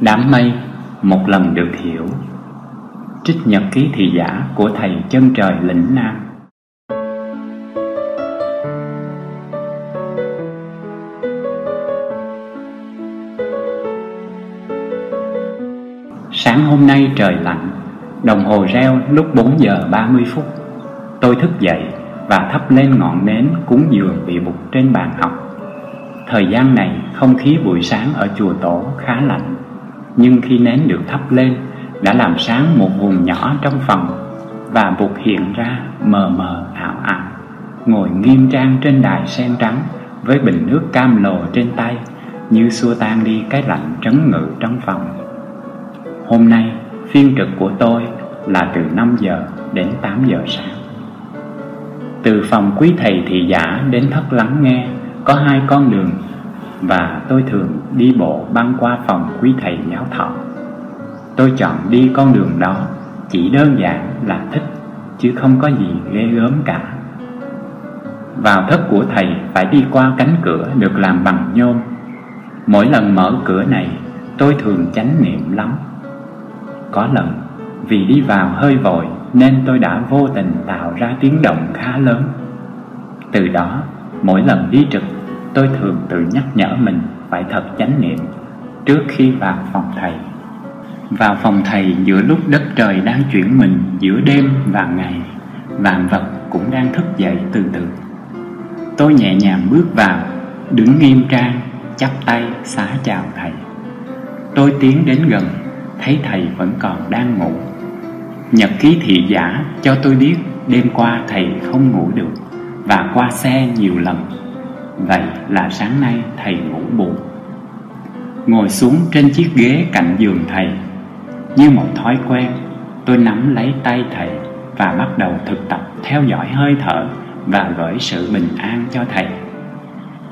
Đám mây một lần được hiểu. Trích nhật ký thị giả của thầy chân trời lĩnh nam. Sáng hôm nay trời lạnh, Đồng hồ reo lúc 4 giờ 30 phút. Tôi thức dậy và thắp lên ngọn nến cúng dường vị bục trên bàn học. Thời gian này không khí buổi sáng ở chùa tổ khá lạnh. Nhưng khi nến được thắp lên, đã làm sáng một vùng nhỏ trong phòng Và bục hiện ra mờ mờ ảo ảo. Ngồi nghiêm trang trên đài sen trắng Với bình nước cam lồ trên tay, Như xua tan đi cái lạnh trấn ngự trong phòng. Hôm nay, phiên trực của tôi là từ 5 giờ đến 8 giờ sáng. Từ phòng quý thầy thị giả đến thất lắng nghe, Có hai con đường và tôi thường đi bộ băng qua phòng quý thầy giáo thọ. Tôi chọn đi con đường đó, Chỉ đơn giản là thích, Chứ không có gì ghê gớm cả. Vào thất của thầy phải đi qua cánh cửa được làm bằng nhôm. Mỗi lần mở cửa này, tôi thường chánh niệm lắm. Có lần, vì đi vào hơi vội Nên tôi đã vô tình tạo ra tiếng động khá lớn. Từ đó, mỗi lần đi trực Tôi thường tự nhắc nhở mình phải thật chánh niệm Trước khi vào phòng thầy. Vào phòng thầy giữa lúc đất trời đang chuyển mình giữa đêm và ngày, Vạn vật cũng đang thức dậy từ từ. Tôi nhẹ nhàng bước vào, Đứng nghiêm trang, Chắp tay xá chào thầy. Tôi tiến đến gần, Thấy thầy vẫn còn đang ngủ. Nhật ký thị giả cho tôi biết Đêm qua thầy không ngủ được Và qua xe nhiều lần. Vậy là sáng nay thầy ngủ bù Ngồi xuống trên chiếc ghế cạnh giường thầy. Như một thói quen, Tôi nắm lấy tay thầy Và bắt đầu thực tập theo dõi hơi thở Và gửi sự bình an cho thầy.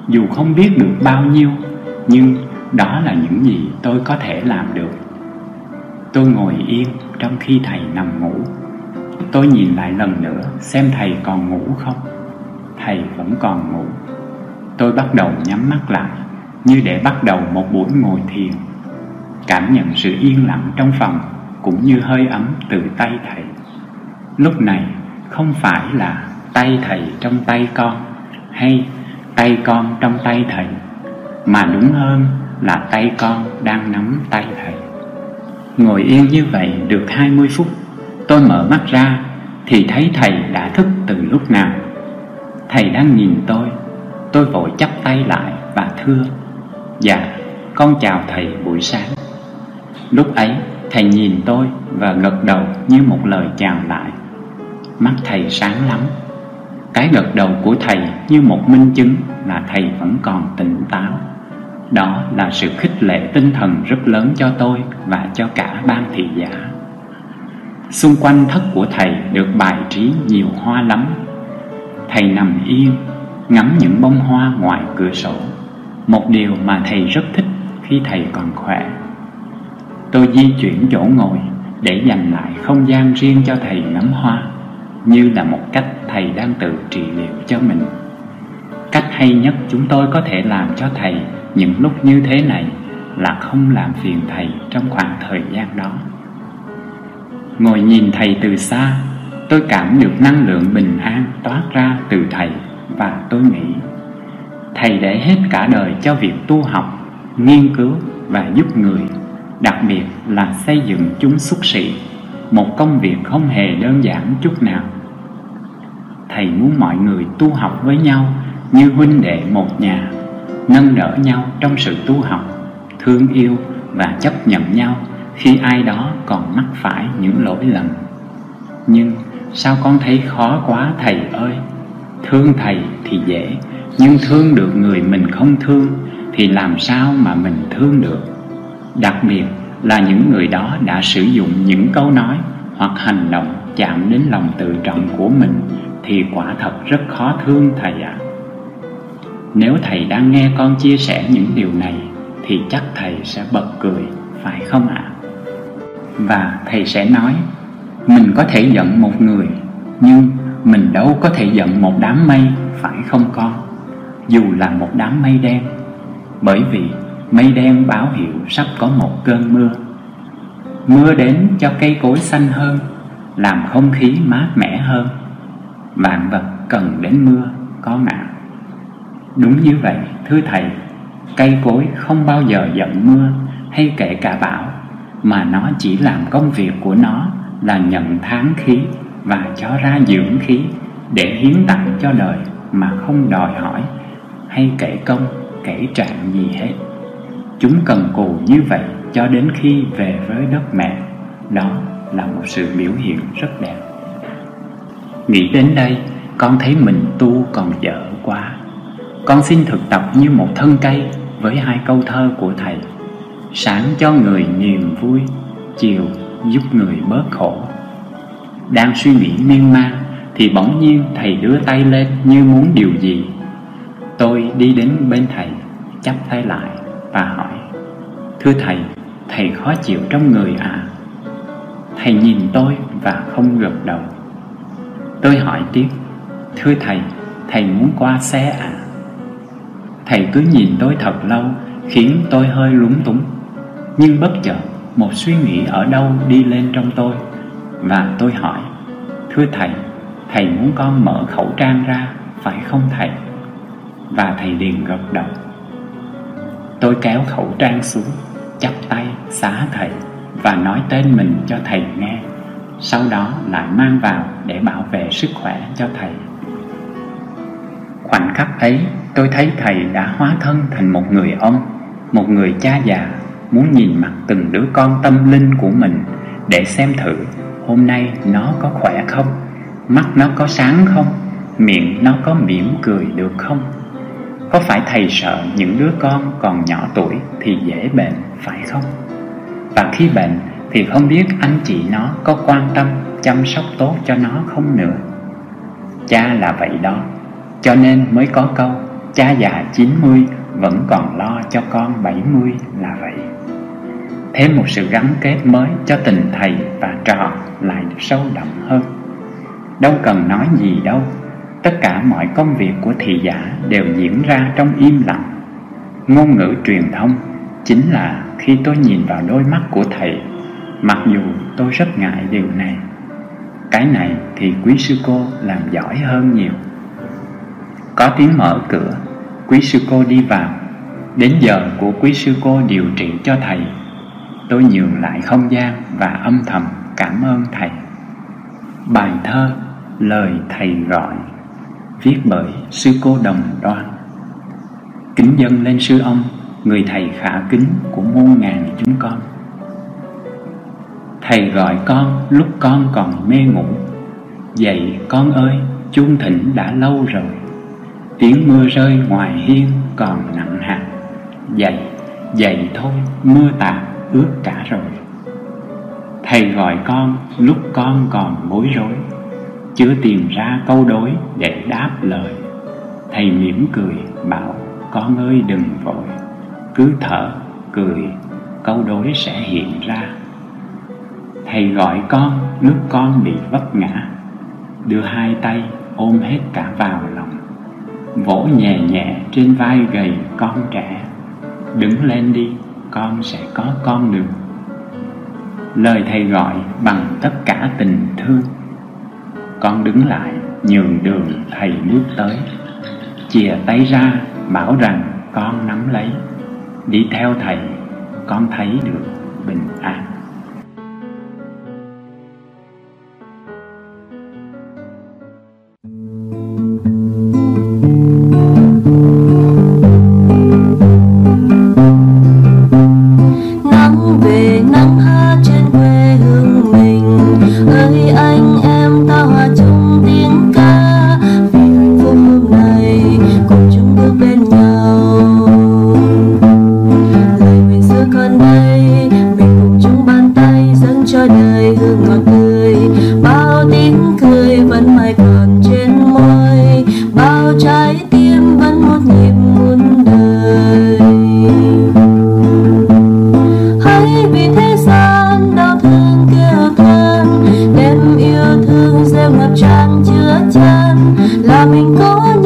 Dù không biết được bao nhiêu, Nhưng đó là những gì tôi có thể làm được. Tôi ngồi yên trong khi thầy nằm ngủ. Tôi nhìn lại lần nữa xem thầy còn ngủ không. Thầy vẫn còn ngủ. Tôi bắt đầu nhắm mắt lại, Như để bắt đầu một buổi ngồi thiền. Cảm nhận sự yên lặng trong phòng, Cũng như hơi ấm từ tay thầy. Lúc này, không phải là tay thầy trong tay con, Hay tay con trong tay thầy, Mà đúng hơn là tay con đang nắm tay thầy. Ngồi yên như vậy được 20 phút, Tôi mở mắt ra Thì thấy thầy đã thức từ lúc nào. Thầy đang nhìn tôi Tôi vội chắp tay lại và thưa Dạ, con chào thầy buổi sáng. Lúc ấy thầy nhìn tôi và gật đầu như một lời chào lại. Mắt thầy sáng lắm. Cái gật đầu của thầy như một minh chứng là thầy vẫn còn tỉnh táo. Đó là sự khích lệ tinh thần rất lớn cho tôi và cho cả ban thị giả. Xung quanh thất của thầy được bài trí nhiều hoa lắm. Thầy nằm yên, ngắm những bông hoa ngoài cửa sổ. Một điều mà thầy rất thích khi thầy còn khỏe. Tôi di chuyển chỗ ngồi để dành lại không gian riêng cho thầy ngắm hoa, Như là một cách thầy đang tự trị liệu cho mình. Cách hay nhất chúng tôi có thể làm cho thầy những lúc như thế này Là không làm phiền thầy trong khoảng thời gian đó. Ngồi nhìn thầy từ xa, Tôi cảm được năng lượng bình an toát ra từ thầy. Và tôi nghĩ Thầy để hết cả đời cho việc tu học, nghiên cứu và giúp người đặc biệt là xây dựng chúng xuất sĩ một công việc không hề đơn giản chút nào. Thầy muốn mọi người tu học với nhau như huynh đệ một nhà nâng đỡ nhau trong sự tu học thương yêu và chấp nhận nhau khi ai đó còn mắc phải những lỗi lầm. Nhưng sao con thấy khó quá thầy ơi? Thương thầy thì dễ nhưng thương được người mình không thương thì làm sao mà mình thương được đặc biệt là những người đó đã sử dụng những câu nói hoặc hành động chạm đến lòng tự trọng của mình thì quả thật rất khó thương thầy ạ. À. Nếu thầy đang nghe con chia sẻ những điều này thì chắc thầy sẽ bật cười, phải không ạ? À? Và thầy sẽ nói, mình có thể giận một người, nhưng mình đâu có thể giận một đám mây, phải không con? Dù là một đám mây đen, bởi vì Mây đen báo hiệu sắp có một cơn mưa Mưa đến cho cây cối xanh hơn Làm không khí mát mẻ hơn Vạn vật cần đến mưa có à. Đúng như vậy thưa Thầy Cây cối không bao giờ giận mưa hay kể cả bão Mà nó chỉ làm công việc của nó là nhận tháng khí và cho ra dưỡng khí để hiến tặng cho đời Mà không đòi hỏi hay kể công kể trạng gì hết. Chúng cần cù như vậy cho đến khi về với đất mẹ. Đó là một sự biểu hiện rất đẹp. Nghĩ đến đây con thấy mình tu còn dở quá. Con xin thực tập như một thân cây với hai câu thơ của Thầy. Sáng cho người niềm vui, chiều giúp người bớt khổ. Đang suy nghĩ miên man thì bỗng nhiên Thầy đưa tay lên như muốn điều gì Tôi đi đến bên Thầy, chắp tay lại và hỏi Thưa Thầy, Thầy khó chịu trong người à? Thầy nhìn tôi và không gật đầu Tôi hỏi tiếp Thưa Thầy, Thầy muốn qua xe à? Thầy cứ nhìn tôi thật lâu Khiến tôi hơi lúng túng Nhưng bất chợt một suy nghĩ ở đâu đi lên trong tôi và tôi hỏi Thưa Thầy, Thầy muốn con mở khẩu trang ra Phải không Thầy? Và Thầy liền gật đầu. Tôi kéo khẩu trang xuống Chắp tay xá Thầy Và nói tên mình cho Thầy nghe. Sau đó lại mang vào để bảo vệ sức khỏe cho Thầy. Khoảnh khắc ấy tôi thấy thầy đã hóa thân thành một người ông Một người cha già Muốn nhìn mặt từng đứa con tâm linh của mình Để xem thử hôm nay nó có khỏe không? Mắt nó có sáng không? Miệng nó có mỉm cười được không? Có phải thầy sợ những đứa con còn nhỏ tuổi thì dễ bệnh, phải không? Và khi bệnh thì không biết anh chị nó có quan tâm, chăm sóc tốt cho nó không nữa? Cha là vậy đó, cho nên mới có câu, Cha già 90 vẫn còn lo cho con 70 là vậy. Thêm một sự gắn kết mới cho tình thầy và trò lại được sâu đậm hơn. Đâu cần nói gì đâu, Tất cả mọi công việc của thị giả đều diễn ra trong im lặng. Ngôn ngữ truyền thông chính là khi tôi nhìn vào đôi mắt của thầy, Mặc dù tôi rất ngại điều này. Cái này thì quý sư cô làm giỏi hơn nhiều. Có tiếng mở cửa, Quý sư cô đi vào. Đến giờ của quý sư cô điều trị cho thầy, Tôi nhường lại không gian và âm thầm cảm ơn thầy. Bài thơ Lời thầy gọi Viết bởi sư cô Đồng Đoan. Kính dân lên sư ông Người thầy khả kính của muôn ngàn chúng con. Thầy gọi con lúc con còn mê ngủ. Dậy con ơi chuông thỉnh đã lâu rồi. Tiếng mưa rơi ngoài hiên còn nặng hạt. Dậy, dậy thôi, mưa tạt ướt cả rồi. Thầy gọi con lúc con còn bối rối. Chưa tìm ra câu đối để đáp lời. Thầy mỉm cười bảo con ơi đừng vội. Cứ thở, cười, câu đối sẽ hiện ra. Thầy gọi con lúc con bị vấp ngã. Đưa hai tay ôm hết cả vào lòng. Vỗ nhẹ nhẹ trên vai gầy con trẻ. Đứng lên đi, con sẽ có con đường. Lời thầy gọi bằng tất cả tình thương. Con đứng lại nhường đường thầy bước tới. Chìa tay ra, bảo rằng con nắm lấy. Đi theo thầy, con thấy được bình an. loving God.